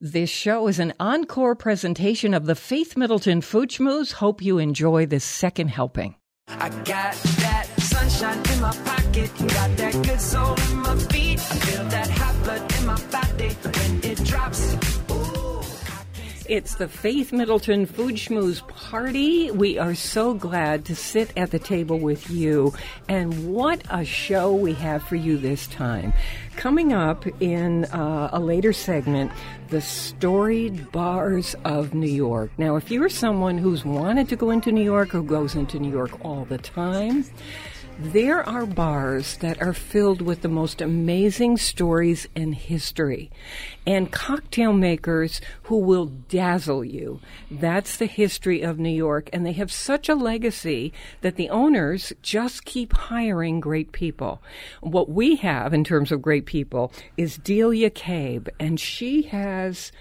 This show is an encore presentation of the Faith Middleton Food. Hope you enjoy this second helping. I got that sunshine in my pocket, got that good soul in my feet. I feel that hot blood in my body when it drops. It's the Faith Middleton Food Schmooze Party. We are so glad to sit at the table with you. And what a show we have for you this time. Coming up in uh, a later segment, the storied bars of New York. Now, if you're someone who's wanted to go into New York or goes into New York all the time, there are bars that are filled with the most amazing stories in history and cocktail makers who will dazzle you. That's the history of New York, and they have such a legacy that the owners just keep hiring great people. What we have in terms of great people is Delia Cabe, and she has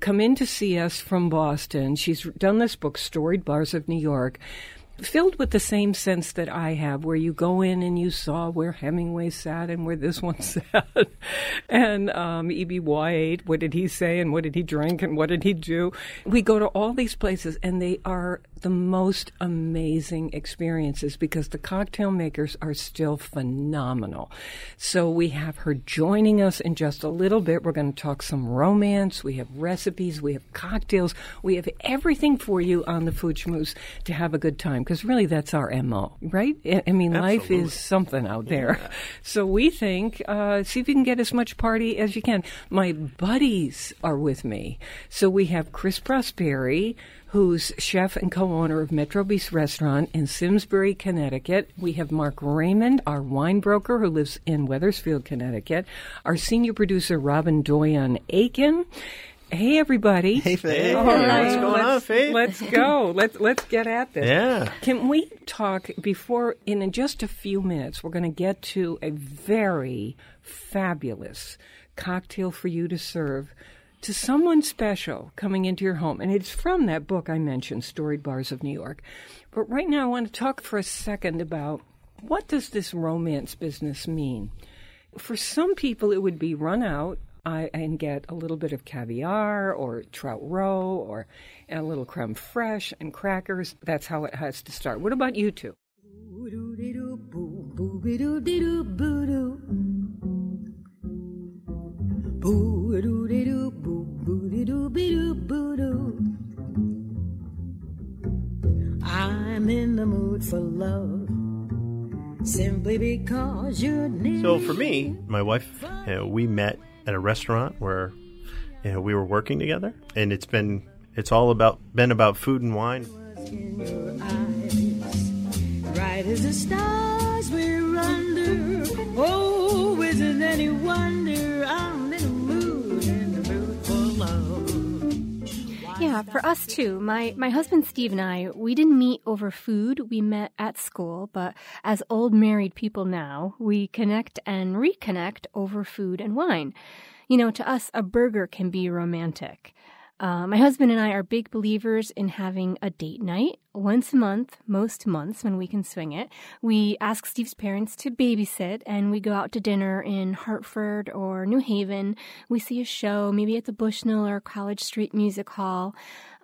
come in to see us from Boston. She's done this book, Storied Bars of New York filled with the same sense that I have, where you go in and you saw where Hemingway sat and where this one sat, and um, E.B. White, what did he say and what did he drink and what did he do? We go to all these places and they are the most amazing experiences because the cocktail makers are still phenomenal. So we have her joining us in just a little bit. We're going to talk some romance. We have recipes. We have cocktails. We have everything for you on the Food Schmooze to have a good time because really that's our MO, right? I mean, life is something out there. So we think, uh, see if you can get as much party as you can. My buddies are with me. So we have Chris Prosperi, who's chef and co-owner of Metro Bis Restaurant in Simsbury, Connecticut. We have Mark Raymond, our wine broker who lives in Wethersfield, Connecticut. Our senior producer, Robin Doyon Aiken. Hey, everybody. Hey, Faith. All Hey, right, what's going let's- Faith? Let's go. Let's let's get at this. Yeah. Can we talk before in just a few minutes? We're going to get to a very fabulous cocktail for you to serve to someone special coming into your home, and it's from that book I mentioned, Storied Bars of New York. But right now, I want to talk for a second about what does this romance business mean. For some people, it would be run out and get a little bit of caviar or trout roe or a little creme fraiche and crackers. That's how it has to start. What about you two? I'm for love simply because you're near. So for me, my wife, you know, we met at a restaurant where you know, we were working together, and it's been it's all about been about food and wine. in eyes. Bright as the stars we're under. Oh, isn't any Yeah, for us too. My my husband Steve and I, we didn't meet over food. We met at school, but as old married people now, we connect and reconnect over food and wine. You know, to us, a burger can be romantic. Uh, my husband and I are big believers in having a date night once a month, most months when we can swing it. We ask Steve's parents to babysit and we go out to dinner in Hartford or New Haven. We see a show, maybe at the Bushnell or College Street Music Hall.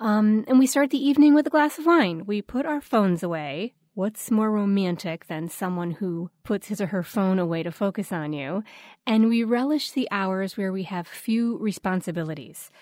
Um, and we start the evening with a glass of wine. We put our phones away. What's more romantic than someone who puts his or her phone away to focus on you? And we relish the hours where we have few responsibilities.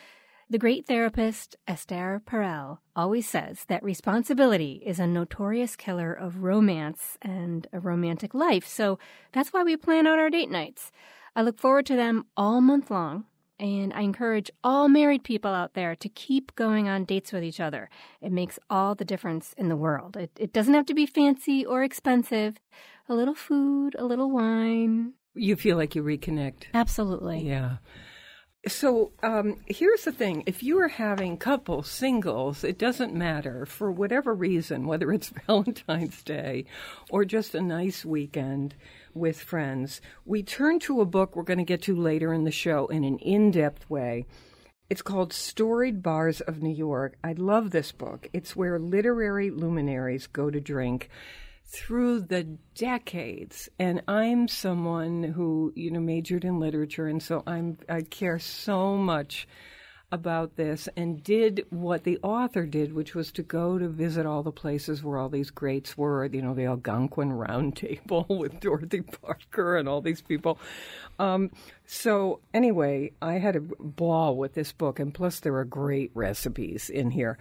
The great therapist Esther Perel always says that responsibility is a notorious killer of romance and a romantic life. So that's why we plan out our date nights. I look forward to them all month long, and I encourage all married people out there to keep going on dates with each other. It makes all the difference in the world. It, it doesn't have to be fancy or expensive. A little food, a little wine. You feel like you reconnect. Absolutely. Yeah. So um, here's the thing: if you are having couples, singles, it doesn't matter for whatever reason, whether it's Valentine's Day or just a nice weekend with friends. We turn to a book we're going to get to later in the show in an in-depth way. It's called Storied Bars of New York. I love this book. It's where literary luminaries go to drink through the decades and i'm someone who you know majored in literature and so i'm i care so much about this and did what the author did which was to go to visit all the places where all these greats were you know the algonquin round table with dorothy parker and all these people. Um, so anyway i had a ball with this book and plus there are great recipes in here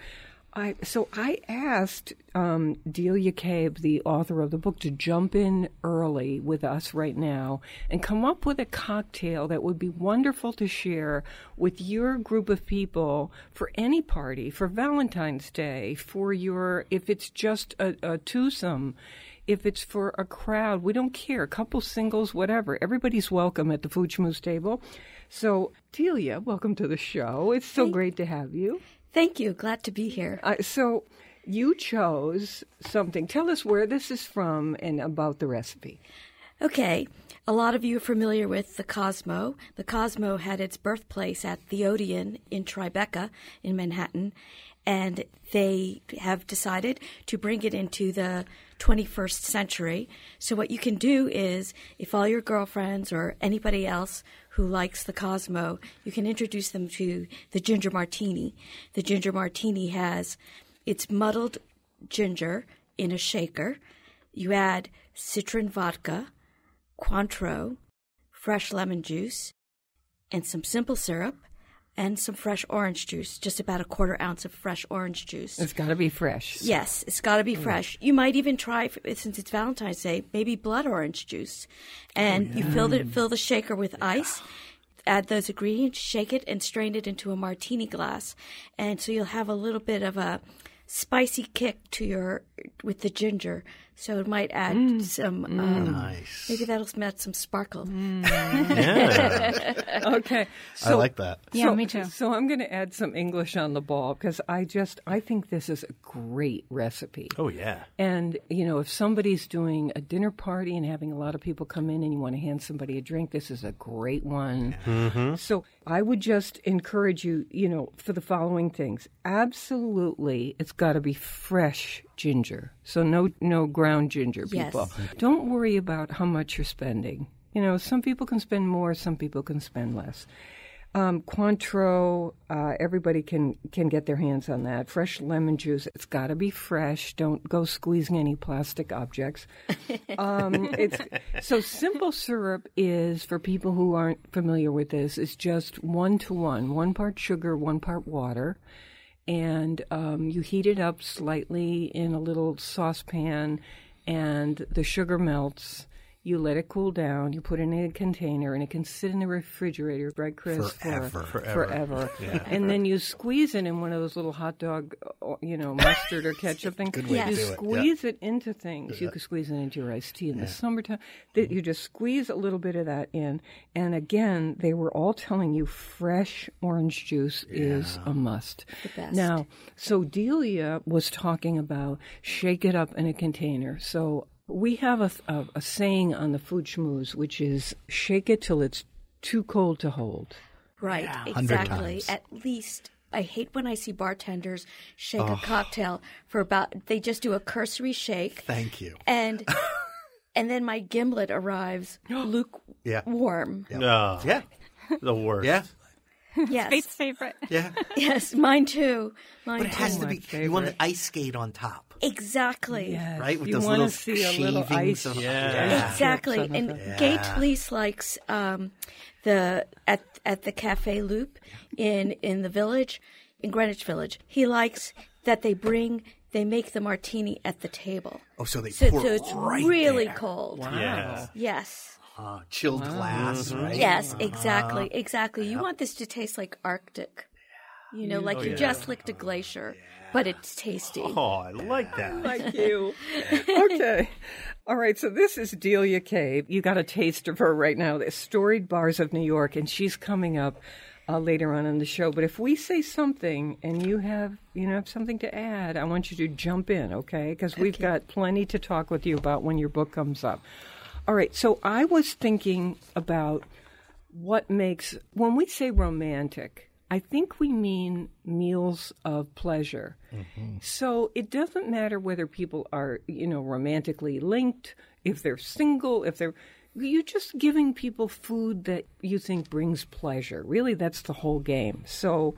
I, so I asked um, Delia Cabe, the author of the book, to jump in early with us right now and come up with a cocktail that would be wonderful to share with your group of people for any party, for Valentine's Day, for your, if it's just a, a twosome, if it's for a crowd, we don't care, couple singles, whatever. Everybody's welcome at the Food Schmooze table. So, Delia, welcome to the show. It's so great to have you. Thank you. Glad to be here. Uh, so you chose something. Tell us where this is from and about the recipe. Okay. A lot of you are familiar with the Cosmo. The Cosmo had its birthplace at the Odeon in Tribeca in Manhattan, and they have decided to bring it into the 21st century. So, what you can do is, if all your girlfriends or anybody else who likes the Cosmo, you can introduce them to the ginger martini. The ginger martini has it's muddled ginger in a shaker. You add citron vodka, Cointreau, fresh lemon juice, and some simple syrup, and some fresh orange juice, just about a quarter ounce of fresh orange juice. It's got to be fresh. Yes, it's got to be mm. fresh. You might even try, since it's Valentine's Day, maybe blood orange juice, oh, and you fill the fill the shaker with ice. Add those ingredients, shake it, and strain it into a martini glass, and so you'll have a little bit of a spicy kick to your with the ginger. So it might add mm. some. Mm. Um, Nice. Maybe that'll add some sparkle. Mm. Yeah. Okay. I like that. Yeah, so, me too. So I'm going to add some English on the ball because I just I think this is a great recipe. oh yeah. And you know, if somebody's doing a dinner party and having a lot of people come in, and you want to hand somebody a drink, this is a great one. Mm-hmm. So I would just encourage you, you know, for the following things. Absolutely, it's got to be fresh ginger. So no, no ground ginger, Yes. people. Don't worry about how much you're spending. You know, some people can spend more, some people can spend less. Um, Cointreau, uh, everybody can can get their hands on that. Fresh lemon juice. It's got to be fresh. Don't go squeezing any plastic objects. Um, it's so simple syrup is for people who aren't familiar with this. Is just one to one, one part sugar, one part water, and um, you heat it up slightly in a little saucepan, and the sugar melts. You let it cool down. You put it in a container, and it can sit in the refrigerator, right, Chris? Forever. For, Forever. forever. And then you squeeze it in one of those little hot dog, uh, you know, mustard or ketchup things. Good way to you do it, yeah. squeeze it into things. You could squeeze it into your iced tea in the summertime. That you just squeeze a little bit of that in. And again, they were all telling you fresh orange juice is a must. The best. Now, so Delia was talking about shake it up in a container. So we have a, a, a saying on the food schmooze, which is shake it till it's too cold to hold. Right, 100 exactly. times. At least I hate when I see bartenders shake a cocktail for about they just do a cursory shake Thank you. and and then my gimlet arrives lukewarm. Yeah. No. Yeah. The worst. Yeah. Yes. Faith's favorite. Yeah. Yes, mine too. Mine But it too. has to be. You want an ice skate on top, exactly. Yes. right? With you those want little to see a little ice. of- Yeah. Exactly. And the- Gay Talese likes um, the at at the Cafe Loup in in the village, in Greenwich Village. He likes that they bring they make the martini at the table. Oh, so they So, pour so it's right really there. cold. Yeah. Yes. Uh, chilled glass, right? Yes, exactly, exactly. You want this to taste like Arctic. You know, like you just licked a glacier, but it's tasty. Oh, I like that. Like you. okay. All right. So this is Delia Cabe. You got a taste of her right now. The storied bars of New York, and she's coming up uh, later on in the show. But if we say something and you have you know have something to add, I want you to jump in, okay? Because we've got plenty to talk with you about when your book comes up. All right. So I was thinking about what makes when we say romantic. I think we mean meals of pleasure. Mm-hmm. So it doesn't matter whether people are, you know, romantically linked, if they're single, if they're you're just giving people food that you think brings pleasure. Really that's the whole game. So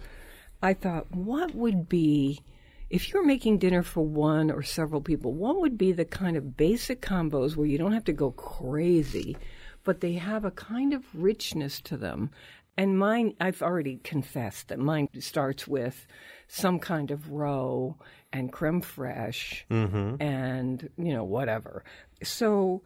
I thought what would be if you're making dinner for one or several people, what would be the kind of basic combos where you don't have to go crazy, but they have a kind of richness to them? And mine, I've already confessed that mine starts with some kind of roe and creme fraiche mm-hmm. and, you know, whatever. So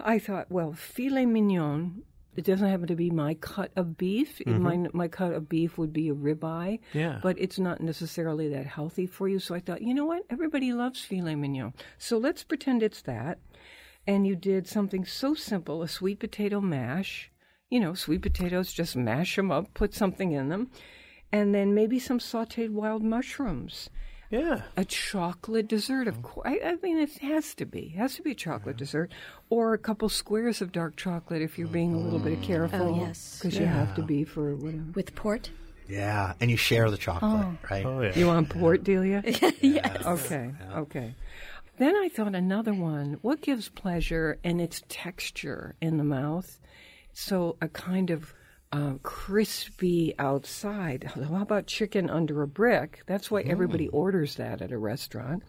I thought, well, filet mignon. It doesn't happen to be my cut of beef. My mm-hmm. my cut of beef would be a ribeye, Yeah. but it's not necessarily that healthy for you. So I thought, you know what? Everybody loves filet mignon. So let's pretend it's that. And you did something so simple, a sweet potato mash. You know, sweet potatoes, just mash them up, put something in them, and then maybe some sautéed wild mushrooms Yeah. a chocolate dessert. Of course, I, I mean it has to be. It has to be a chocolate dessert, or a couple squares of dark chocolate if you're being a little bit oh. careful. Oh, yes. because you have to be for whatever. With port? Yeah, and you share the chocolate, oh. right? Oh yeah. You want port, Delia? yes. Okay. Okay. Then I thought another one. What gives pleasure and its texture in the mouth? So a kind of uh, crispy outside. How about chicken under a brick? That's why mm. everybody orders that at a restaurant.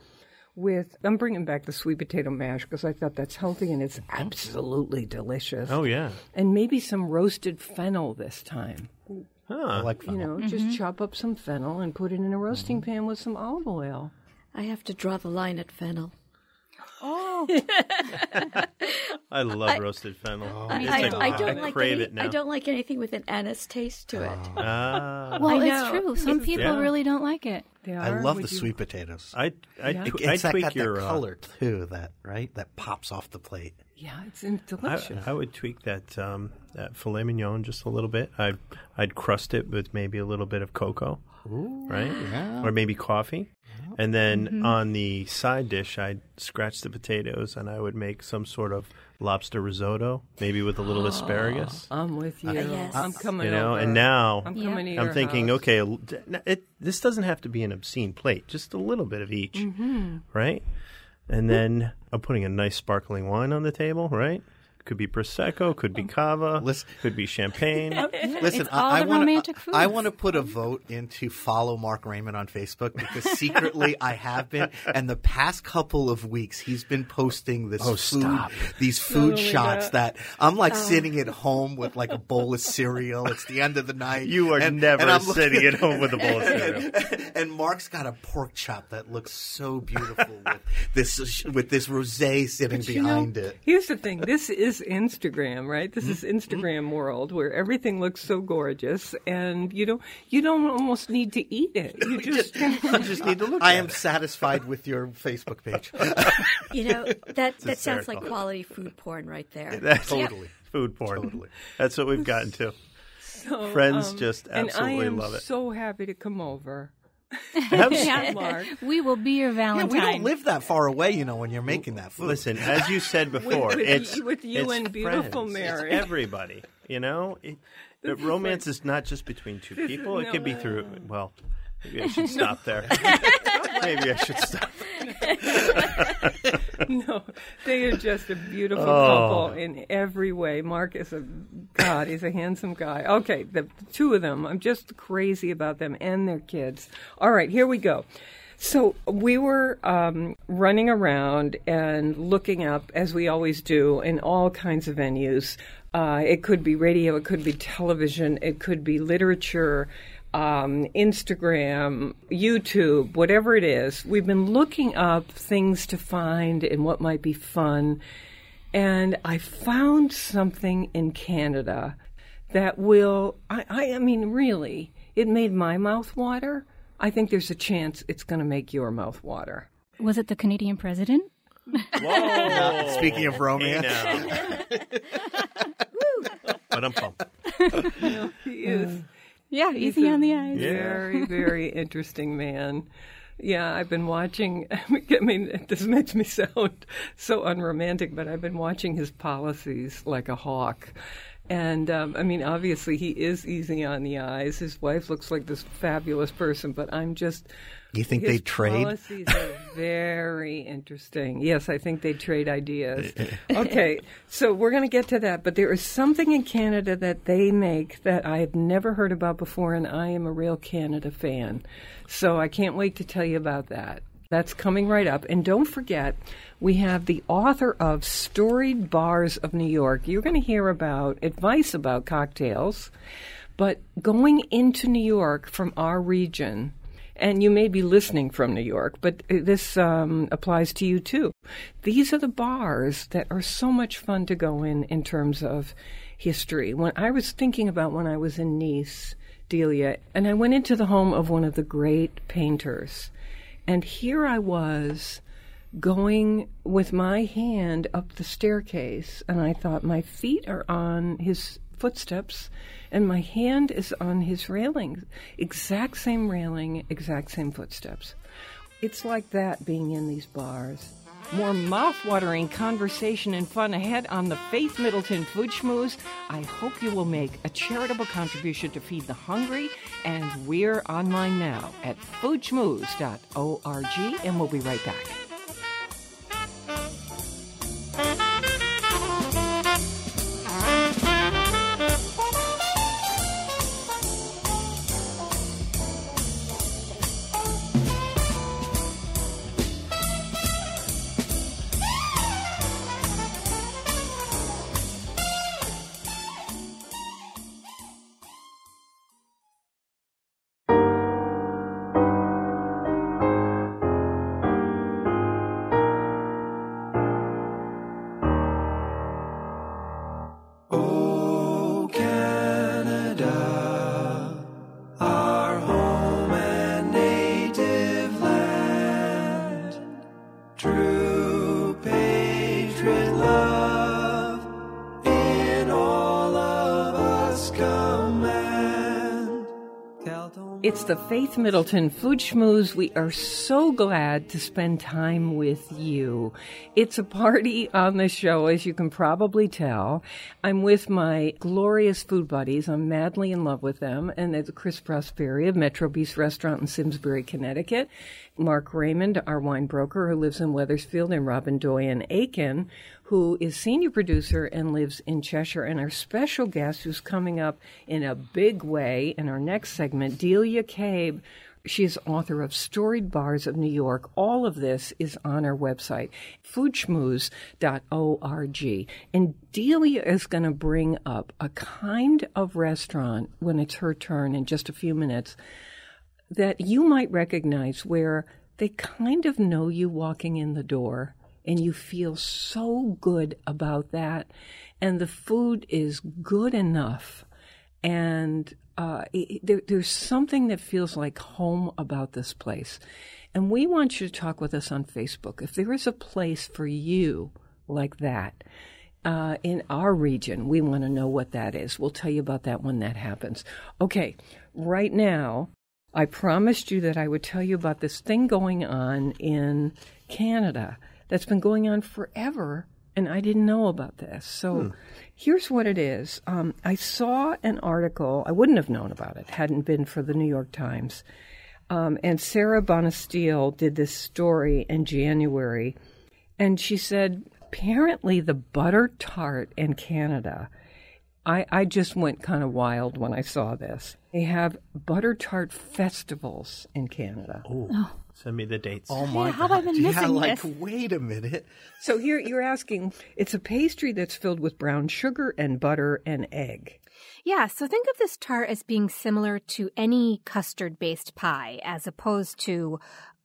With I'm bringing back the sweet potato mash because I thought that's healthy and it's absolutely delicious. Oh yeah. And maybe some roasted fennel this time. I Huh. like You fennel. know, just mm-hmm. chop up some fennel and put it in a roasting mm-hmm. pan with some olive oil. I have to draw the line at fennel. Oh, I love roasted fennel. I, I, like- I don't I like crave any, it now. I don't like anything with an anise taste to it. Ah. well, I it's true. Some people Yeah. really don't like it. They I love Would the you- sweet potatoes. I I Yeah. tw- It- I it's that tweak got your that uh, color too, that right, that pops off the plate. Yeah, it's in- I, delicious. I would tweak that um, that filet mignon just a little bit. I I'd crust it with maybe a little bit of cocoa, right? Or maybe coffee. And then Mm-hmm. on the side dish, I'd scratch the potatoes and I would make some sort of lobster risotto, maybe with a little asparagus. I'm with you. yes. I'm coming You know, over. and now I'm Yeah. I'm thinking, house. okay, l- d- n- it, this doesn't have to be an obscene plate, just a little bit of each, Mm-hmm. right? And then I'm putting a nice sparkling wine on the table, right? Could be prosecco, could be cava, Listen- could be champagne. Listen, It's all I, I want to. I want to put a vote in to follow Mark Raymond on Facebook because secretly I have been, and the past couple of weeks he's been posting this Oh, food, stop. these food only shots that- that I'm like oh. sitting at home with like a bowl of cereal. It's the end of the night. You are and, never and I'm sitting at home with a bowl of cereal. and Mark's got a pork chop that looks so beautiful with this with this rosé sitting But you know, behind it. Here's the thing. This is Instagram, right? This is Instagram world where everything looks so gorgeous, and you don't you don't almost need to eat it. You just You just need to look I at am it. satisfied with your Facebook page. You know, that, that sounds like quality food porn right there. That's Totally. food porn. Totally. That's what we've gotten to. so, Friends um, just and absolutely I am love it. so happy to come over. Yeah. We will be your Yeah, Valentine. we don't live that far away, you know, when you're making that food. Listen, as you said before, with it's with you it's and beautiful friends. Mary. It's everybody. You know, it, but romance is not just between two people. It could be through. Well, maybe I should stop there. Maybe I should stop. No, they are just a beautiful Oh. couple in every way. Mark is a God. He's a handsome guy. Okay, the two of them. I'm just crazy about them and their kids. All right, here we go. So we were um, running around and looking up, as we always do, in all kinds of venues. Uh, it could be radio, it could be television, it could be literature, um, Instagram, YouTube, whatever it is. We've been looking up things to find and what might be fun. And I found something in Canada that will, I, I, I mean, really, it made my mouth water. I think there's a chance it's going to make your mouth water. Was it the Canadian president? Whoa! Speaking of romance. Hey now. but I'm pumped. He is. Yeah, He's easy a on the eyes. Yeah. Very, very interesting man. Yeah, I've been watching. I mean, this makes me sound so unromantic, but I've been watching his policies like a hawk. And um, I mean, obviously, he is easy on the eyes. His wife looks like this fabulous person, but I'm just. You think they trade? Policies are very interesting. Yes, I think they trade ideas. okay, so we're going to get to that, but there is something in Canada that they make that I have never heard about before, and I am a real Canada fan. So I can't wait to tell you about that. That's coming right up. And don't forget, we have the author of Storied Bars of New York. You're going to hear about advice about cocktails, but going into New York from our region, and you may be listening from New York, but this um, applies to you too. These are the bars that are so much fun to go in in terms of history. When I was thinking about when I was in Nice, Delia, and I went into the home of one of the great painters, and here I was going with my hand up the staircase, and I thought my feet are on his footsteps and my hand is on his railing. Exact same railing, exact same footsteps. It's like that being in these bars. More mouth-watering conversation and fun ahead on the Faith Middleton Food Schmooze. I hope you will make a charitable contribution to feed the hungry, and we're online now at foodschmooze.org, and we'll be right back. It's the Faith Middleton Food Schmooze. We are so glad to spend time with you. It's a party on the show, as you can probably tell. I'm with my glorious food buddies. I'm madly in love with them. And it's Chris Prosperi of Metro Bis Restaurant in Simsbury, Connecticut. Mark Raymond, our wine broker who lives in Wethersfield, and Robin Doyon Aiken, who is senior producer and lives in Cheshire, and our special guest who's coming up in a big way in our next segment, Delia Cabe. She is author of Storied Bars of New York. All of this is on our website, foodschmooze.org. And Delia is going to bring up a kind of restaurant when it's her turn in just a few minutes that you might recognize where they kind of know you walking in the door and you feel so good about that. And the food is good enough. And uh, it, there, there's something that feels like home about this place. And we want you to talk with us on facebook. If there is a place for you like that uh, in our region we want to know what that is. We'll tell you about that when that happens. Okay. Right now I promised you that I would tell you about this thing going on in Canada that's been going on forever, and I didn't know about this. So here's what it is um, I saw an article, I wouldn't have known about it hadn't been for the New York Times. Um, and Sarah Bonesteel did this story in January, and she said apparently the butter tart in Canada I, I just went kind of wild when I saw this. They have butter tart festivals in Canada. Oh. Send me the dates. Oh my how have! I been missing yeah, missing like this? wait a minute. So here you're asking, it's a pastry that's filled with brown sugar and butter and egg. Yeah, so think of this tart as being similar to any custard based pie as opposed to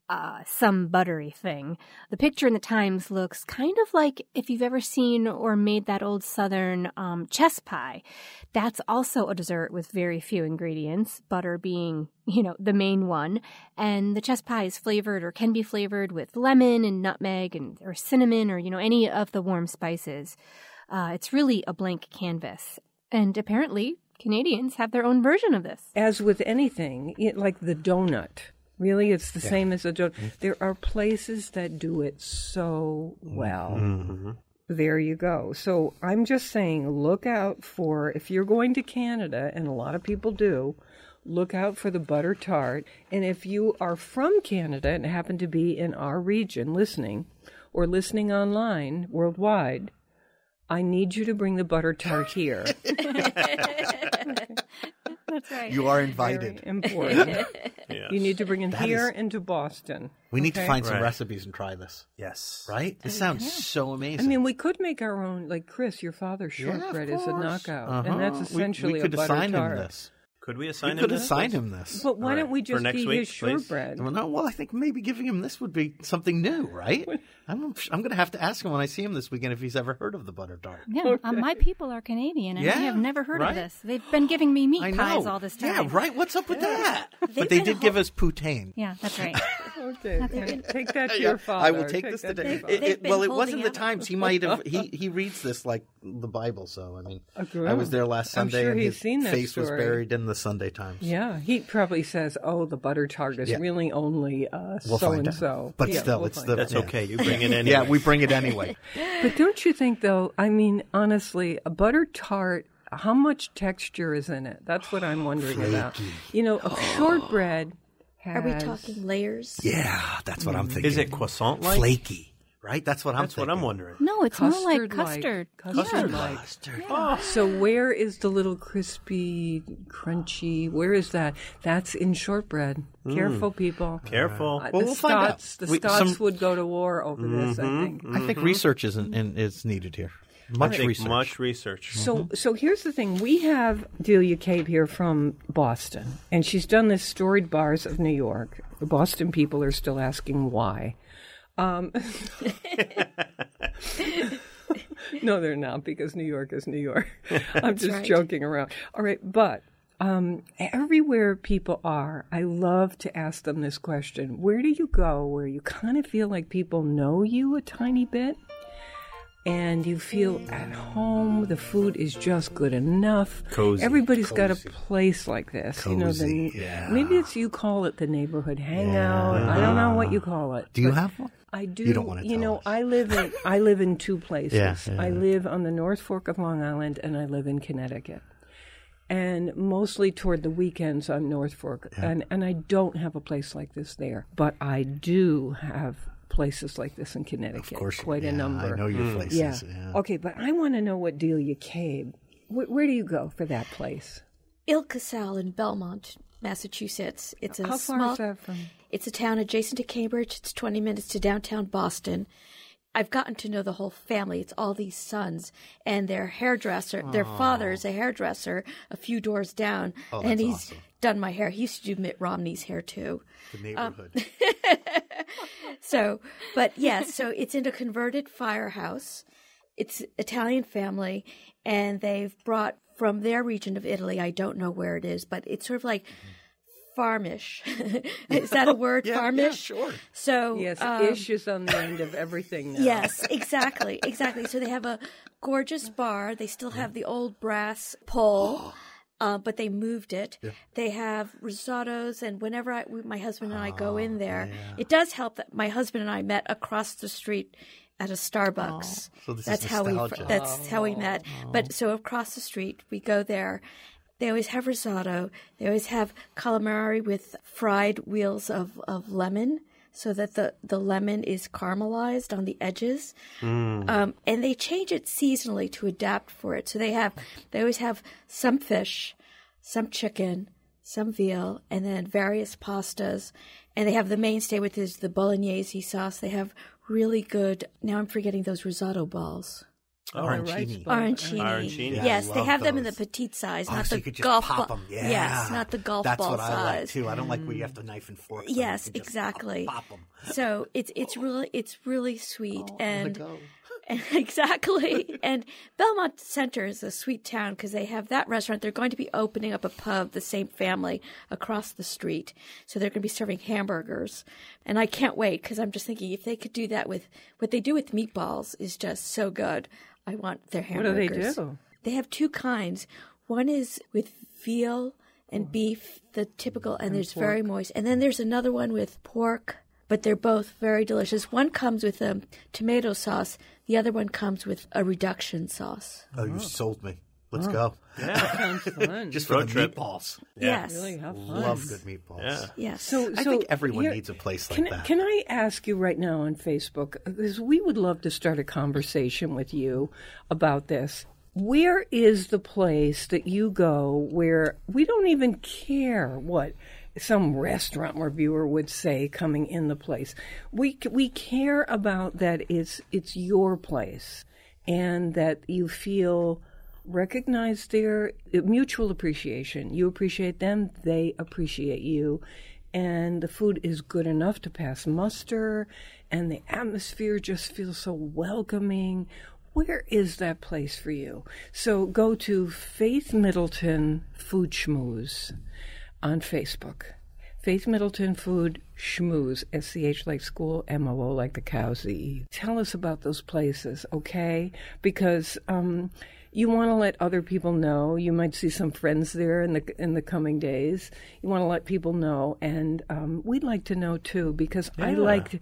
uh, some buttery thing. The picture in the Times looks kind of like if you've ever seen or made that old southern um, chess pie. That's also a dessert with very few ingredients, butter being, you know, the main one. And the chess pie is flavored or can be flavored with lemon and nutmeg and or cinnamon or, you know, any of the warm spices. Uh, it's really a blank canvas. And apparently, Canadians have their own version of this. As with anything, it, like the donut, really, it's the same as a donut. Mm-hmm. There are places that do it so well. Mm-hmm. There you go. So I'm just saying, look out for if you're going to Canada, and a lot of people do. Look out for the butter tart. And if you are from Canada and happen to be in our region listening or listening online worldwide, I need you to bring the butter tart here. That's right. You are Very invited. important. Yes. You need to bring it That here is- into Boston. We need to Okay. find some Right. recipes and try this. Yes. Right? This sounds so amazing. I mean, we could make our own. Like Chris, your father's Yeah, shortbread is a knockout, Uh-huh. and that's We- essentially we, could a butter assign tart. him this. Could we We assign could him this? assign him this. But why All don't we just next be week, his please. shortbread? Well, no, well, I think maybe giving him this would be something new, right? I'm, I'm going to have to ask him when I see him this weekend if he's ever heard of the butter tart. Yeah, uh, my people are Canadian, and Yeah, I have never heard right? of this. They've been giving me meat pies all this time. Yeah, right. What's up with that? But They've they been did a give us poutine. Yeah, that's right. Okay, Okay. take that to Yeah, your father. I will take, this today. your It- it- well, it wasn't the times. He might have. He he reads this like the Bible. So I mean, I was there last Sunday, sure and his seen that face was buried in the Sunday Times. Yeah, he probably says, "Oh, the butter tart is Yeah. really only uh, so and so." But Yeah, still, we'll it's the out. That's Yeah. okay. You bring it anyway. Yeah, we bring it anyway. But don't you think, though? I mean, honestly, a butter tart. How much texture is in it? That's what I'm wondering about. You know, a shortbread. Has, Are we talking layers? yeah, that's what I'm thinking. Is it croissant like? flaky? Right. That's what I'm. That's what I'm wondering. No, it's more like Custard-like. custard. Custard-like. Custard. Oh. So where is the little crispy, crunchy? Where is that? That's in shortbread. Mm. Careful, people. Careful. Uh, Well, the we'll find out. Scots, the We- Scots some- would go to war over this. I mm-hmm, think. Mm-hmm. I think research is in, is needed here. Much I think research. Much research. So, so here's the thing: we have Delia Cabe here from Boston, and she's done this storied bars of New York. The Boston people are still asking why. Um, no, they're not because New York is New York. I'm just right. joking around. All right, but um, everywhere people are, I love to ask them this question: Where do you go where you kind of feel like people know you a tiny bit? and you feel at home. The food is just good enough. Cozy. Everybody's got a place like this. you know, the, Cozy, yeah. maybe it's you call it the neighborhood hangout. I don't know what you call it. Do you have one? I do. You don't wanna You tell know, us. I live in I live in two places. Yeah, yeah, I live on the North Fork of Long Island, and I live in Connecticut. And mostly toward the weekends on North Fork, and and I don't have a place like this there, but I do have places like this in Connecticut. Of course, quite yeah, a number. I know your hmm. places. Yeah. Yeah. Okay, but I want to know what Delia Cabe. Where, where do you go for that place? Il Casale in Belmont, Massachusetts. It's a How far small. is that from? It's a town adjacent to Cambridge. It's 20 minutes to downtown Boston. I've gotten to know the whole family. It's all these sons and their hairdresser. Their father is a hairdresser a few doors down, Oh, and he's awesome. done my hair. He used to do Mitt Romney's hair too. The um, neighborhood. So, but yes, so it's in a converted firehouse. It's Italian family, and they've brought from their region of Italy. I don't know where it is, but it's sort of like mm-hmm. Farmish. is that a word? Yeah, farmish. yeah, sure. So Yes, um, ish is on the end of everything now. Yes, exactly, exactly. So they have a gorgeous bar. They still have the old brass pole, uh, but they moved it. They have risottos, and whenever I, my husband and I go Oh, in there, it does help that my husband and I met across the street at a Starbucks. So this is that's how we nostalgia. that's how we met. But so across the street, we go there. They always have risotto. They always have calamari with fried wheels of, of lemon so that the, the lemon is caramelized on the edges. Um, and they change it seasonally to adapt for it. So they have, they always have some fish, some chicken, some veal, and then various pastas. And they have the mainstay, which is the bolognese sauce. They have really good, now I'm forgetting those risotto balls. Arancini. Arancini. Arancini. Yeah, yes, they love have them in the petite size, Oh, not so the you could just golf ball. Yeah. Yes, not the golf That's ball what I like size. too. I don't like where you mm. have to knife and fork. them. Yes, You can just exactly. Pop, them. So it's it's oh. really it's really sweet Oh, and, and exactly. and Belmont Center is a sweet town because they have that restaurant. They're going to be opening up a pub, the same family across the street. So they're going to be serving hamburgers, and I can't wait because I'm just thinking if they could do that with what they do with meatballs is just so good. I want their hamburgers. What do they do? They have two kinds. One is with veal and oh. beef, the typical, and there's very moist. And then there's another one with pork, but they're both very delicious. One comes with a tomato sauce. The other one comes with a reduction sauce. Oh, you oh. sold me. Let's go. Sounds fun. Just for Road the trip. meatballs. Yes. really have fun. Love good meatballs. Yeah. Yes. So, I think everyone here- needs a place like can, that. Can I ask you right now on Facebook, because we would love to start a conversation with you about this. Where is the place that you go where we don't even care what some restaurant reviewer would say coming in the place? We we care about that it's it's your place and that you feel recognized their mutual appreciation. You appreciate them, they appreciate you. And the food is good enough to pass muster, and the atmosphere just feels so welcoming. Where is that place for you? So go to Faith Middleton Food Schmooze on Facebook. Faith Middleton Food Schmooze, S C H like school, M O O like the cows eat. Tell us about those places, okay? Because um, you want to let other people know. You might see some friends there in the in the coming days. You want to let people know, and um, we'd like to know too. Because I like,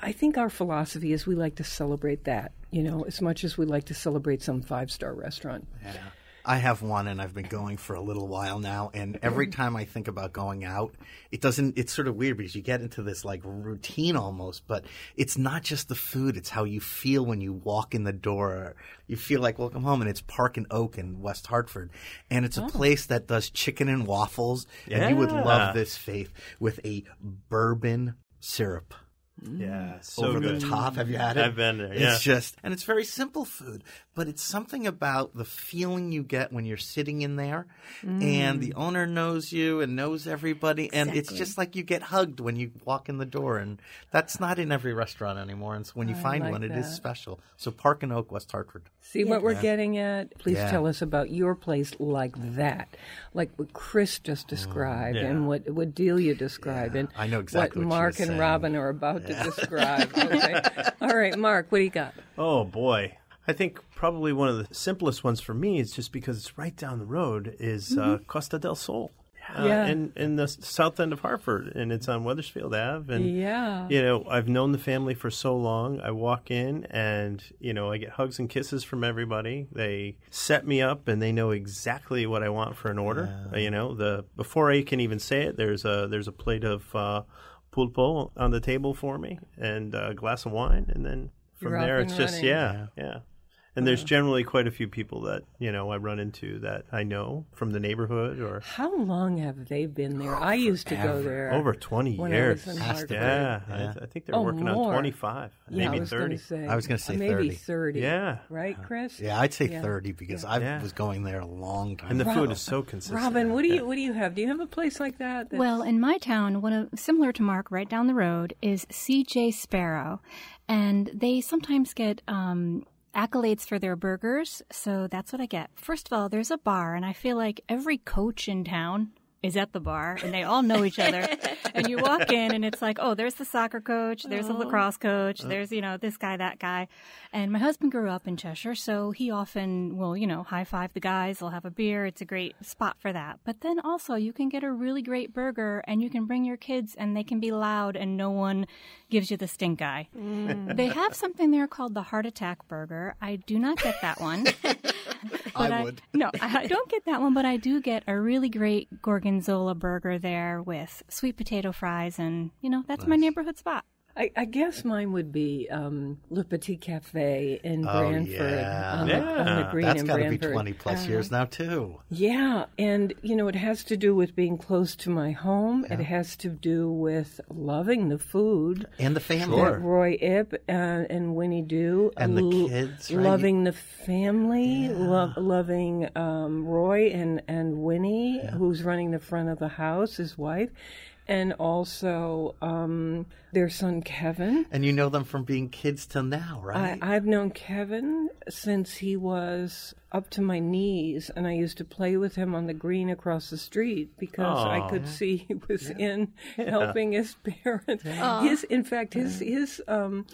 I think our philosophy is we like to celebrate that. You know, as much as we like to celebrate some five star restaurant. I have one, and I've been going for a little while now. And every mm-hmm. time I think about going out, it doesn't. It's sort of weird because you get into this like routine almost. But it's not just the food; it's how you feel when you walk in the door. You feel like welcome home, and it's Park and Oak in West Hartford, and it's a oh. place that does chicken and waffles. And you would love this, Faith, with a bourbon syrup Yeah, mm. so over good. the top. Have you had it? I've been there, yeah. It's just, and it's very simple food, but it's something about the feeling you get when you're sitting in there, and the mm. owner knows you and knows everybody, and it's just like you get hugged when you walk in the door, and that's not in every restaurant anymore. And so when you find like one, it is special. So Park and Oak, West Hartford. See what we're getting at? Please Yeah. tell us about your place like that, like what Chris just mm. described and what what Delia described, Yeah, and I know exactly what what Mark and saying. Robin are about to describe. Okay. All right, Mark, what do you got? Oh boy. I think probably one of the simplest ones for me is just because it's right down the road is uh, Costa del Sol. Uh, Yeah. in, in the south end of Hartford, and it's on Wethersfield Ave. And Yeah. you know, I've known the family for so long. I walk in, and you know, I get hugs and kisses from everybody. They set me up, and they know exactly what I want for an order. Uh, you know, the before I can even say it, there's a there's a plate of uh, pulpo on the table for me, and a glass of wine, and then from You're there it's just running. yeah, yeah. And there's generally quite a few people that you know I run into that I know from the neighborhood or How long have they been there? I used to go there over 20 when I years. was in Has to be. Hartford. Yeah, Yeah. I, I think they're Oh, working more. on 25, Yeah, maybe I was 30. Gonna say, I was gonna say uh, maybe 30. 30. Yeah. Right, Chris? Yeah, I'd say Yeah. 30 because I Yeah. was going there a long time. and the ago. food is so consistent. Robin, what do you what do you have? Do you have a place like that? that's- Well, in my town, one of similar to Mark, right down the road, is CJ Sparrow, and they sometimes get um, accolades for their burgers. So that's what I get. First of all, there's a bar, and I feel like every coach in town is at the bar, and they all know each other. and you walk in, and it's like, oh, there's the soccer coach, there's the oh. lacrosse coach, oh. there's you know this guy, that guy. And my husband grew up in Cheshire, so he often will, you know, high five the guys. They'll have a beer. It's a great spot for that. But then also, you can get a really great burger, and you can bring your kids, and they can be loud, and no one gives you the stink eye. Mm. They have something there called the heart attack burger. I do not get that one. But I would. no, I don't get that one, but I do get a really great gorgonzola burger there with sweet potato fries, and you know that's my neighborhood spot. I, I guess mine would be um, Le Petit Cafe in Oh, Branford yeah. on, the, on the Yeah. green That's got to be 20 plus years now, too. Yeah, and you know it has to do with being close to my home. It has to do with loving the food. And the family. that Roy Ip uh, and Winnie do, And the kids, right? loving the family, lo- loving um, Roy and and Winnie, who's running the front of the house, his wife, and also um, their son Kevin. And you know them from being kids till now, right? I, I've known Kevin since he was up to my knees, and I used to play with him on the green across the street because I could see he was in helping his parents. His, in fact, his his um,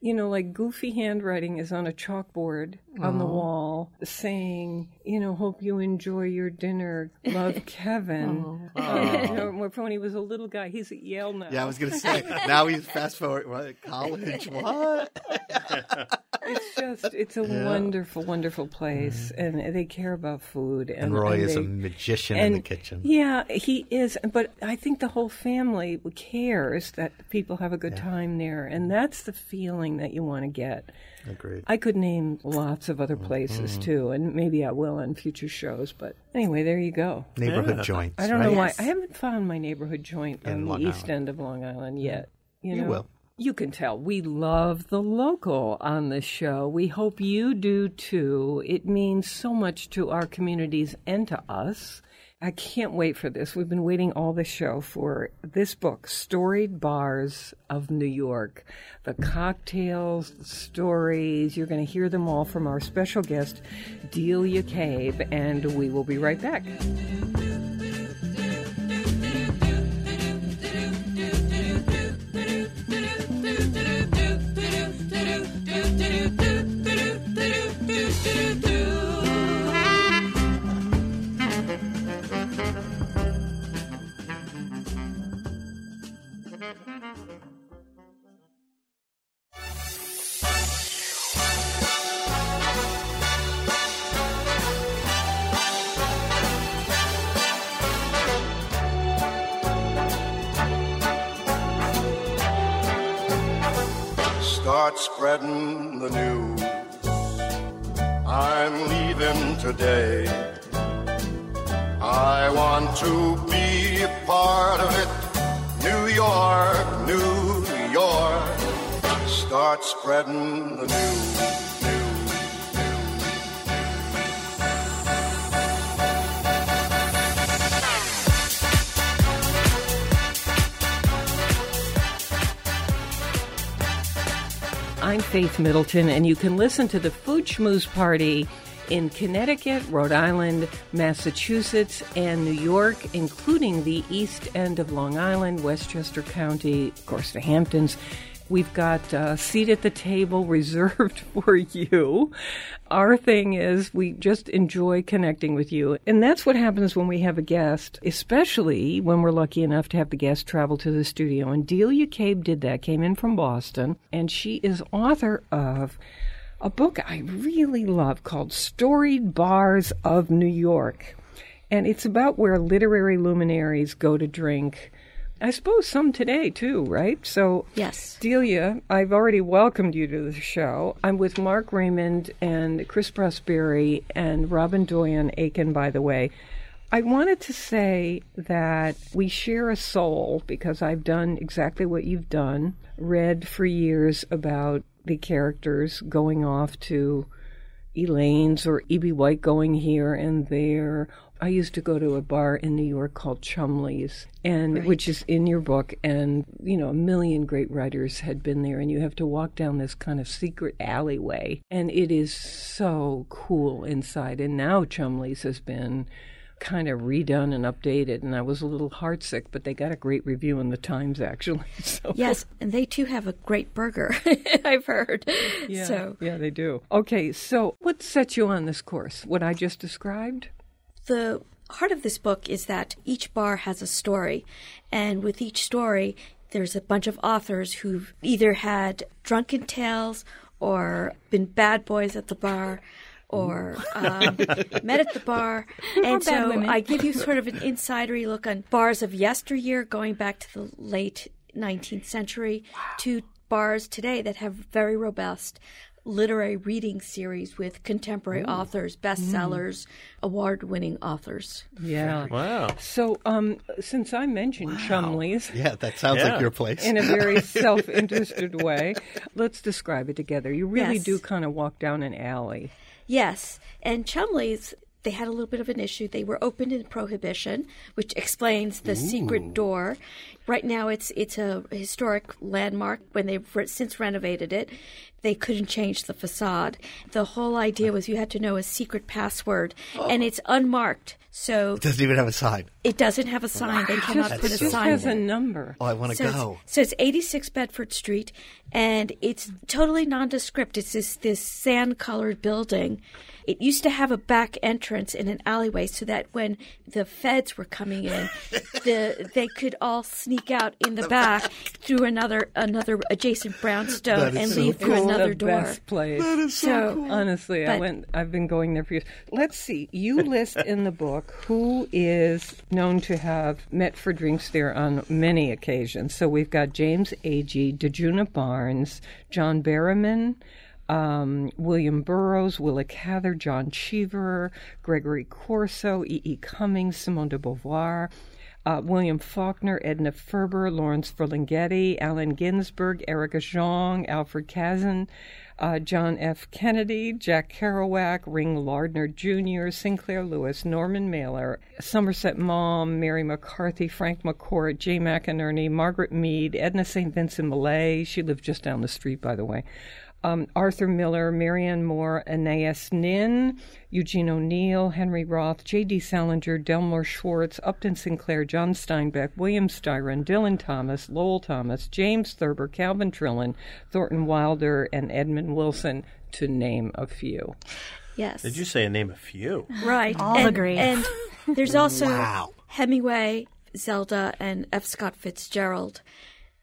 you know, like goofy handwriting is on a chalkboard on the wall saying, you know, hope you enjoy your dinner. Love, Kevin. Uh, you know, when he was a little guy, he's at Yale now. Yeah, I was gonna say. now he's fast forward. What college? What? it's just it's a wonderful wonderful place and they care about food and, And Roy is a they- magician in the kitchen. yeah he is but i think the whole family cares that people have a good time there and that's the feeling that you want to get Agreed. i could name lots of other places Mm-hmm. too and maybe i will on future shows but anyway there you go Neighborhood joints. i don't right? know why i haven't found my neighborhood joint In on the Long east end of long island yet you, You know? will. You can tell we love the local on this show. We hope you do too. It means so much to our communities and to us. I can't wait for this. We've been waiting all the show for this book, Storied Bars of New York. The cocktails, the stories, you're going to hear them all from our special guest, Delia Cabe, and we will be right back. Start spreading the news. I'm leaving today. I want to be a part of it. New York, New York. Start spreading the news. I'm Faith Middleton, and you can listen to the Food Schmooze Party in Connecticut, Rhode Island, Massachusetts, and New York, including the east end of Long Island, Westchester County, of course, the Hamptons. We've got a seat at the table reserved for you. Our thing is we just enjoy connecting with you. And that's what happens when we have a guest, especially when we're lucky enough to have the guest travel to the studio. And Delia Cabe did that, came in from Boston, and she is author of a book I really love called Storied Bars of New York. And it's about where literary luminaries go to drink. I suppose some today too, right? So, Yes. Delia, I've already welcomed you to the show. I'm with Mark Raymond and Chris Prosperi and Robin Doyon Aiken, by the way. I wanted to say that we share a soul because I've done exactly what you've done, read for years about the characters going off to Elaine's or E.B. White going here and there. I used to go to a bar in New York called Chumley's, and which is in your book, and you know a million great writers had been there, and you have to walk down this kind of secret alleyway, and it is so cool inside. And now Chumley's has been kind of redone and updated, and I was a little heartsick, but they got a great review in the Times actually. So Yes, and they too have a great burger. I've heard. Yeah, So yeah, they do. Okay, so what set you on this course? What I just described? the heart of this book is that each bar has a story, and with each story, there's a bunch of authors who've either had drunken tales or been bad boys at the bar. Or um, met at the bar, and so women. I give you sort of an insidery look on bars of yesteryear, going back to the late 19th century, to bars today that have very robust literary reading series with contemporary authors, bestsellers, award-winning authors. Yeah. Wow. So, um, since I mentioned Chumley's Yeah, that sounds Yeah. like your place. in a very self-interested way, let's describe it together. You really Yes. do kind of walk down an alley. Yes, and Chumley's they had a little bit of an issue. They were opened in Prohibition, which explains the secret door. Right now, it's it's a historic landmark. When they've since renovated it, they couldn't change the facade. The whole idea was you had to know a secret password, oh. and it's unmarked. So It doesn't even have a sign. it doesn't have a sign. They cannot That's put a so Just sign. has a number. Oh, I want to oh, So go. it's, so it's 86 Bedford Street, and it's totally nondescript. It's this this sand colored building. It used to have a back entrance in an alleyway, so that when the feds were coming in, the they could all sneak out in the back through another another adjacent brownstone and so leave through another the door. best place. So, Honestly, I went. I've been going there for years. Let's see. You list in the book who is known to have met for drinks there on many occasions. So we've got James Agee, Djuna Barnes, John Berryman. Um, William Burroughs, Willa Cather, John Cheever, Gregory Corso, E. E. Cummings, Simone de Beauvoir, uh, William Faulkner, Edna Ferber, Lawrence Ferlinghetti, Allen Ginsberg, Erica Jong, Alfred Kazin, uh, John F. Kennedy, Jack Kerouac, Ring Lardner Jr., Sinclair Lewis, Norman Mailer, Somerset Maugham, Mary McCarthy, Frank McCourt, Jay McInerney, Margaret Mead, Edna St. Vincent Millay. She lived just down the street, by the way um, Arthur Miller, Marianne Moore, Anais Nin, Eugene O'Neill, Henry Roth, J.D. Salinger, Delmore Schwartz, Upton Sinclair, John Steinbeck, William Styron, Dylan Thomas, Lowell Thomas, James Thurber, Calvin Trillin, Thornton Wilder, and Edmund Wilson, to name a few. yes, Did you say a name a few? right? All and, agree. And there's also Wow. Hemingway, Zelda, and F. Scott Fitzgerald.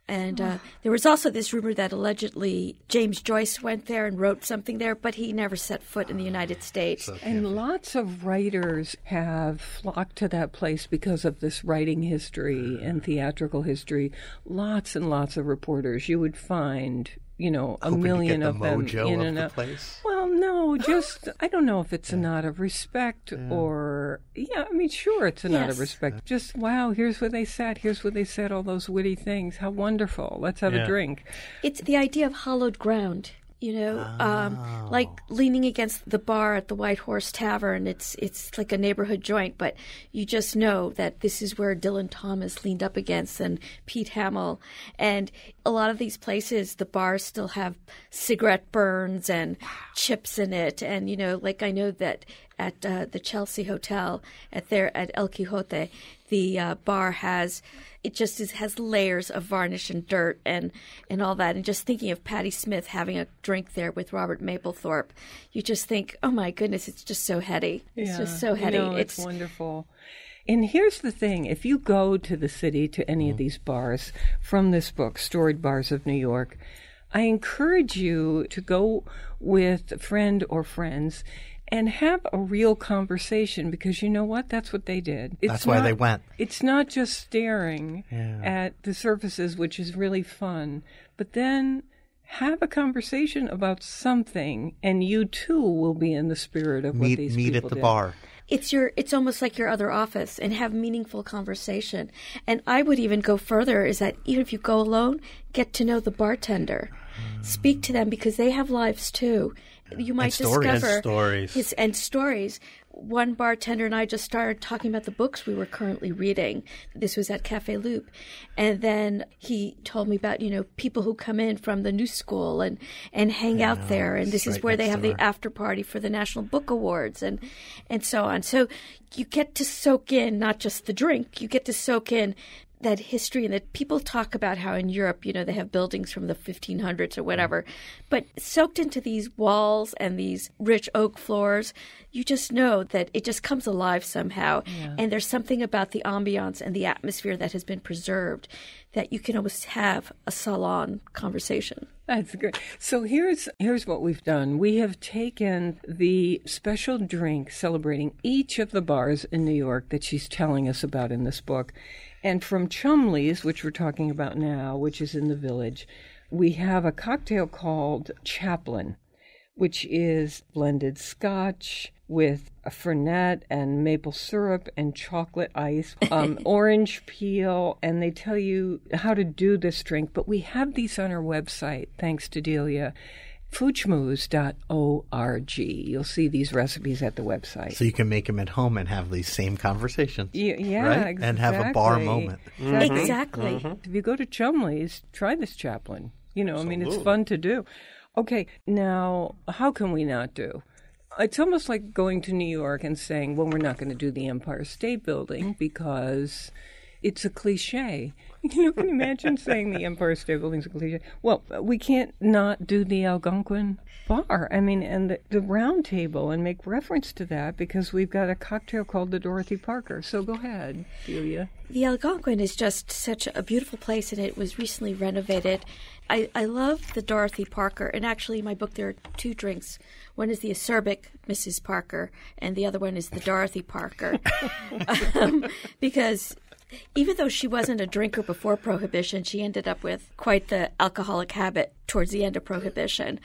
And uh, there was also this rumor that allegedly James Joyce went there and wrote something there, but he never set foot in the United States. And lots of writers have flocked to that place because of this writing history and theatrical history. Lots and lots of reporters. You would find, you know, a Hoping to million get the of them mojo in of and the out. place? Well, no, just I don't know if it's a nod of respect or yeah. I mean, sure, it's a nod of Yes. respect. Just wow, here's where they sat. Here's where they said all those witty things. How wonderful! Let's have Yeah. a drink. It's the idea of hallowed ground, you know, um, like leaning against the bar at the White Horse Tavern. It's it's like a neighborhood joint, but you just know that this is where Dylan Thomas leaned up against and Pete Hamill, and a lot of these places, the bars still have cigarette burns and chips in it, and you know, like I know that at uh, the Chelsea Hotel at there at El Quijote, the uh, bar has it just is, has layers of varnish and dirt and and all that. And just thinking of Patti Smith having a drink there with Robert Mapplethorpe, you just think, oh my goodness, it's just so heady. It's just so you heady. know, it's, wonderful. And here's the thing if you go to the city, to any of mm-hmm. these bars from this book, Storied Bars of New York, I encourage you to go with a friend or friends and have a real conversation because you know what? That's what they did. It's That's why they went. It's not just staring at the surfaces, which is really fun, but then have a conversation about something, and you too will be in the spirit of what Meet these meet people at the did. bar. it's your it's almost like your other office and have meaningful conversation and i would even go further is that even if you go alone get to know the bartender speak to them because they have lives too you might discover And stories. his and stories one bartender and I just started talking about the books we were currently reading. This was at Cafe Loup. And then he told me about, you know, people who come in from the new school and, and hang out there. And this is where they have the after party for the National Book Awards and, and so on. So you get to soak in not just the drink, you get to soak in that history and that people talk about how in Europe, you know, they have buildings from the 1500s or whatever, but soaked into these walls and these rich oak floors, you just know that it just comes alive somehow. And there's something about the ambiance and the atmosphere that has been preserved that you can almost have a salon conversation. That's good. So here's here's what we've done. We have taken the special drink celebrating each of the bars in New York that she's telling us about in this book. And from Chumley's, which we're talking about now, which is in the village, we have a cocktail called Chaplin, which is blended scotch with a fernet and maple syrup and chocolate ice, um, orange peel, and they tell you how to do this drink. But we have these on our website, thanks to Delia. Foodschmooze.org. You'll see these recipes at the website. So you can make them at home and have these same conversations. Yeah, yeah right? exactly. And have a bar moment. Mm-hmm. Exactly. Mm-hmm. If you go to Chumley's, try this Chaplin. You know, I mean, it's fun to do. Okay, now how can we not do? It's almost like going to New York and saying, "Well, we're not going to do the Empire State Building because it's a cliche." You know, can you imagine saying the Empire State Building's a cliche? Well, we can't not do the Algonquin bar. I mean, and the, the round table and make reference to that because we've got a cocktail called the Dorothy Parker. So go ahead, Delia. The Algonquin is just such a beautiful place, and it was recently renovated. I, I love the Dorothy Parker, and actually, in my book, there are two drinks. One is the acerbic Mrs. Parker, and the other one is the Dorothy Parker. um, because even though she wasn't a drinker before Prohibition, she ended up with quite the alcoholic habit towards the end of Prohibition.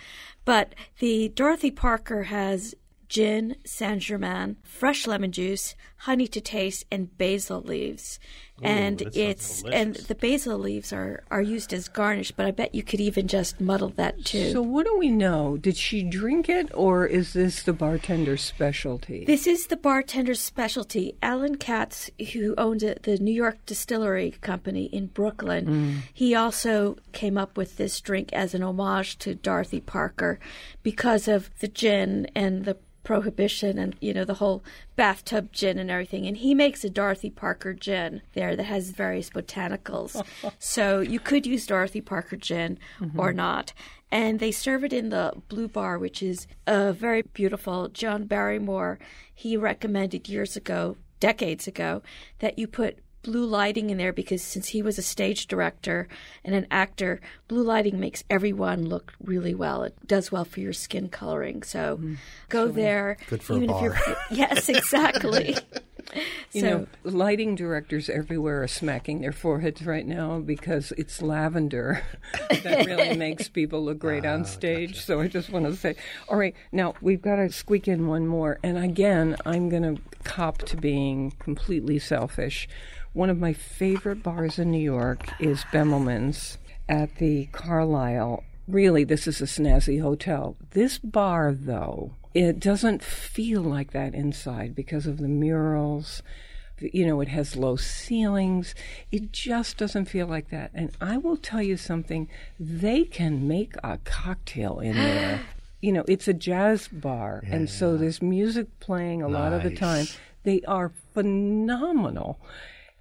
But the Dorothy Parker has gin, Saint Germain, fresh lemon juice, honey to taste, and basil leaves. And it's and the basil leaves are are used as garnish, but I bet you could even just muddle that too. So what do we know? Did she drink it, or is this the bartender's specialty? This is the bartender's specialty. Alan Katz, who owns a, the New York Distillery Company in Brooklyn, mm. he also came up with this drink as an homage to Dorothy Parker because of the gin and the prohibition and you know the whole bathtub gin and everything and he makes a dorothy parker gin there that has various botanicals so you could use dorothy parker gin mm-hmm. or not and they serve it in the blue bar which is a very beautiful john barrymore he recommended years ago decades ago that you put blue lighting in there because since he was a stage director and an actor, blue lighting makes everyone look really well. It does well for your skin coloring. So mm-hmm. go there. Good for a if you're bar. yes, exactly. You so know, lighting directors everywhere are smacking their foreheads right now because it's lavender that really makes people look great on ah, stage. So I just want to say, all right, now we've got to squeak in one more. And again, I'm going to cop to being completely selfish. One of my favorite bars in New York is Bemelman's at the Carlyle. Really, this is a snazzy hotel. This bar, though, it doesn't feel like that inside because of the murals. You know, it has low ceilings. It just doesn't feel like that. And I will tell you something they can make a cocktail in there. you know, it's a jazz bar. And so there's music playing a lot of the time. They are phenomenal.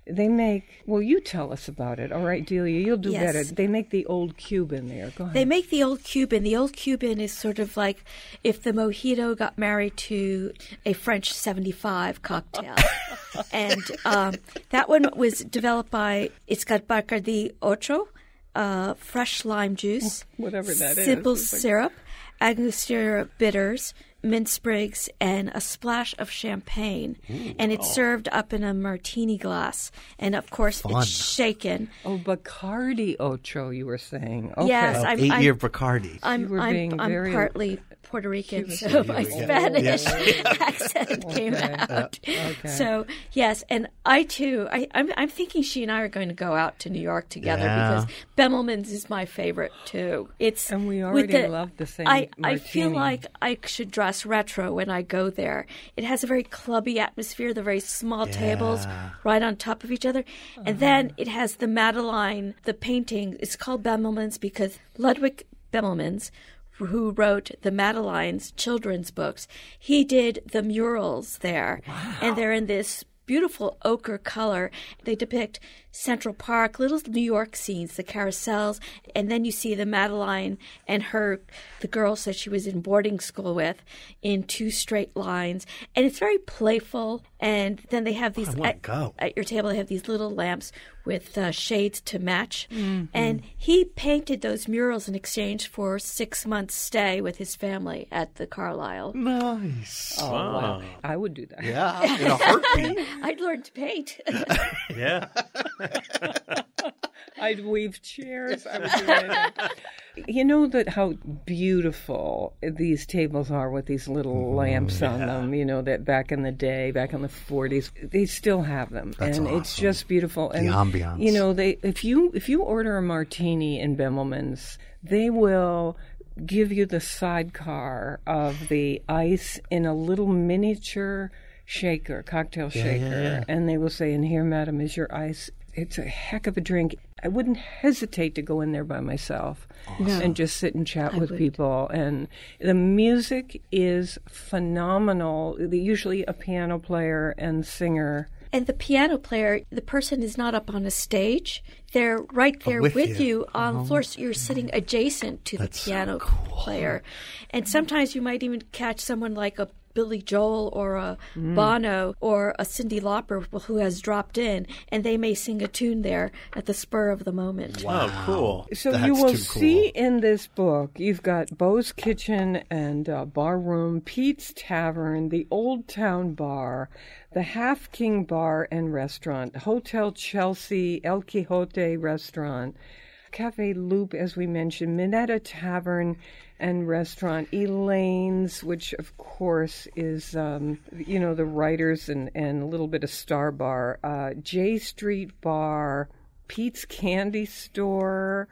They make, well, you tell us about it. All right, Delia, you'll do Yes. better. They make the old Cuban there. Go ahead. They make the old Cuban. The old Cuban is sort of like if the mojito got married to a French 75 cocktail. and um, that one was developed by, it's got Bacardi Ocho, uh, fresh lime juice, Whatever that is. simple It's like- syrup, Angostura bitters, mint sprigs, and a splash of champagne. and it's served up in a martini glass. And of course, Fun. it's shaken. Oh, Bacardi Ocho, you were saying. Okay. Yes, Uh, I'm- eight I'm- year Bacardi. I'm were I'm, being I'm very- partly Puerto Rican, so my Spanish accent came Okay. out. Okay. So yes, and I too, I, I'm I'm thinking she and I are going to go out to New York together Yeah. because Bemelman's is my favorite too. It's And we with already love the same I I feel like I should retro when I go there. It has a very clubby atmosphere. The very small tables right on top of each other, and uh-huh. then it has the Madeline, the painting. It's called Bemelman's because Ludwig Bemelmans, who wrote the Madeline's children's books, he did the murals there, and they're in this beautiful ochre color. They depict Central Park, little New York scenes, the carousels, and then you see the Madeline and her, the girls that she was in boarding school with, in two straight lines, and it's very playful. And then they have these at, at your table. They have these little lamps with uh, shades to match, and he painted those murals in exchange for six months stay with his family at the Carlyle. Nice. Oh, wow. I would do that. Yeah, in a heartbeat. I'd learn to paint. Yeah. I'd weave chairs. I would do anything. You know that how beautiful these tables are with these little mm-hmm. lamps on them. You know that back in the day, back in the forties, they still have them, That's and it's just beautiful. And ambiance. You know, they if you if you order a martini in Bemelman's, they will give you the sidecar of the ice in a little miniature shaker, cocktail shaker, yeah. and they will say, "And here, madam, is your ice." It's a heck of a drink. I wouldn't hesitate to go in there by myself No. and just sit and chat I with would. people. And the music is phenomenal. Usually a piano player and singer. And the piano player, the person is not up on a stage. They're right there with with, you. you, on the floor. Uh-huh. So you're sitting adjacent to That's the piano cool. player. And sometimes you might even catch someone like a Billy Joel or a Bono or a Cyndi Lauper who has dropped in, and they may sing a tune there at the spur of the moment. Oh, cool. So That's you will too see in this book, you've got Bo's Kitchen and uh, Bar Room, Pete's Tavern, the Old Town Bar, the Half King Bar and Restaurant, Hotel Chelsea, El Quijote Restaurant, Cafe Loup, as we mentioned, Minetta Tavern and Restaurant, Elaine's, which of course is, um, you know, the writers and, and a little bit of Star Bar, uh, J Street Bar, Pete's Candy Store,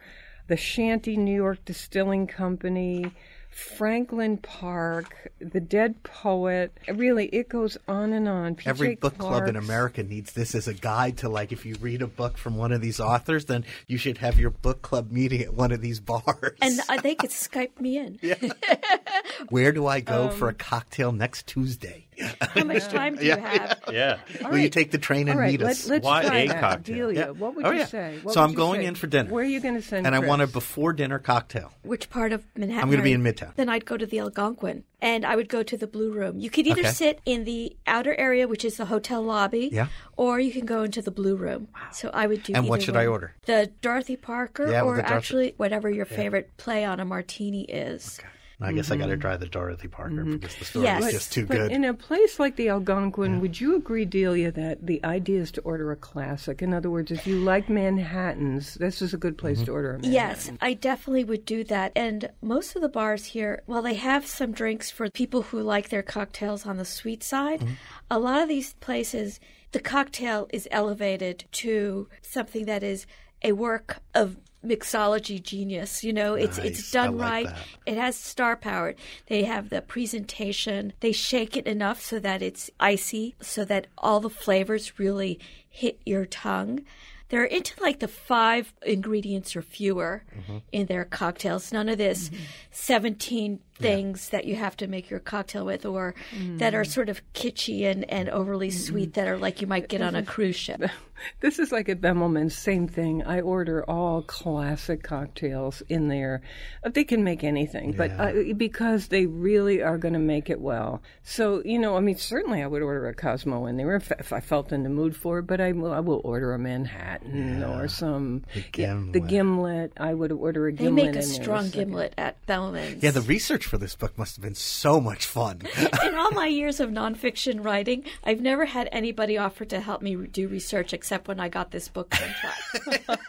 the Shanty New York Distilling Company, Franklin Park, The Dead Poet. Really, it goes on and on. PJ Every book club in America needs this as a guide to like if you read a book from one of these authors, then you should have your book club meeting at one of these bars. And uh, they could Skype me in. Where do I go Um, for a cocktail next Tuesday? How much time do you have? Yeah. Will you take the train and All right, meet let, us? let's Why try a that. cocktail? Delia, Yeah. what would Oh, you yeah. say? What So I'm going say? in for dinner. Where are you going to send and I want a before dinner cocktail. Which part of Manhattan? I'm gonna be in Midtown. Then I'd go to the Algonquin, and I would go to the Blue Room. You could either Okay. sit in the outer area, which is the hotel lobby, Yeah. or you can go into the Blue Room. So I would do. And what either should I order? The Dorothy Parker, Yeah, or the Dorothy- actually whatever your favorite play on a martini is. I guess I got to Mm-hmm. try the Dorothy Parker mm-hmm. because the story Yes. is just too But good. in a place like the Algonquin, would you agree, Delia, that the idea is to order a classic? In other words, if you like Manhattans, this is a good place mm-hmm. to order a Manhattan. Yes, I definitely would do that. And most of the bars here, well, they have some drinks for people who like their cocktails on the sweet side. Mm-hmm. A lot of these places, the cocktail is elevated to something that is a work of mixology genius. You know, it's Nice. it's done like right. that. It has star power. They have the presentation. They shake it enough so that it's icy, so that all the flavors really hit your tongue. They're into like the five ingredients or fewer Mm-hmm. in their cocktails. None of this 17 things that you have to make your cocktail with or that are sort of kitschy and, and overly sweet that are like you might get on a cruise ship. This is like at Bemelman's, same thing. I order all classic cocktails in there. Uh, They can make anything, but uh, because they really are going to make it well. So, you know, I mean, certainly I would order a Cosmo in there if, if I felt in the mood for it, but I will, I will order a Manhattan or some. the gimlet. gimlet. I would order a gimlet. They gimlet make a in strong second. gimlet at Bellman's. yeah, the research for this book must have been so much fun. in all my years of nonfiction writing, I've never had anybody offer to help me do research except when I got this book contract.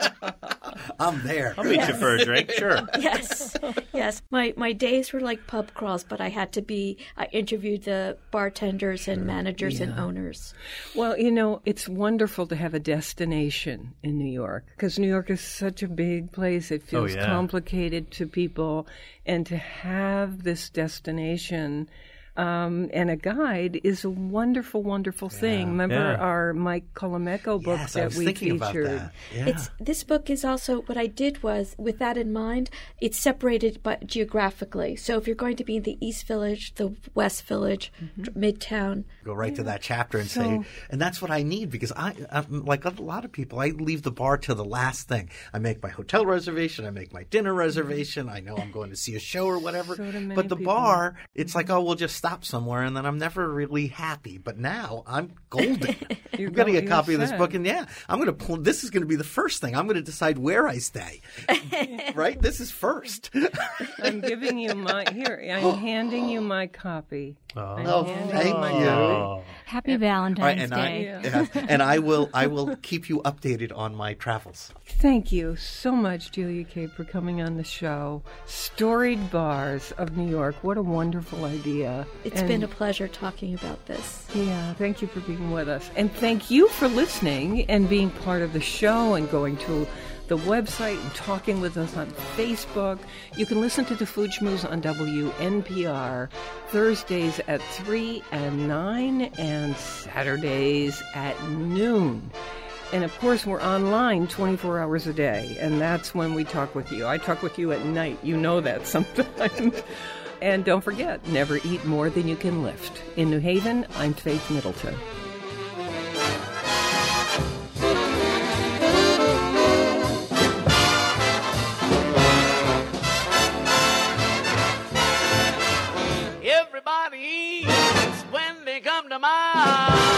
I'm there. I'll meet you for a drink. Sure. yes, yes. My my days were like pub crawls, but I had to be. I interviewed the bartenders and managers and owners. Well, you know, it's wonderful to have a destination in New York because New York is such a big place. It oh, feels yeah. complicated to people. And to have this destination um, and a guide is a wonderful, wonderful thing. Remember Yeah. our Mike Colameco book Yes, that I was we thinking about featured? that. Yeah. It's this book is also what I did was with that in mind. It's separated by geographically. So if you're going to be in the East Village, the West Village, Midtown, go right to that chapter and say, and that's what I need because I, I'm, like a lot of people, I leave the bar till the last thing. I make my hotel reservation, I make my dinner reservation, I know I'm going to see a show or whatever. So but the people. bar, it's like, oh, we'll just stop somewhere, and then I'm never really happy. But now I'm golden. You're I'm getting a go- copy of this book, and yeah, I'm going to pull. This is going to be the first thing. I'm going to decide where I stay. right? This is first. I'm giving you my here. I'm handing you my copy. Oh, I'm Oh, thank my you. copy. Happy All right, Valentine's and Day. I yeah, and I will I will keep you updated on my travels. Thank you so much, Delia Cabe, for coming on the show. Storied Bars of New York. What a wonderful idea. It's And- been a pleasure talking about this. Yeah, thank you for being with us. And thank you for listening and being part of the show and going to the website and talking with us on Facebook. You can listen to the Food Schmooze on WNPR Thursdays at 3 and 9 and Saturdays at noon. And of course, we're online 24 hours a day, and that's when we talk with you. I talk with you at night. You know that sometimes. and don't forget, never eat more than you can lift. In New Haven, I'm Faith Middleton. Everybody eats when they come to mind.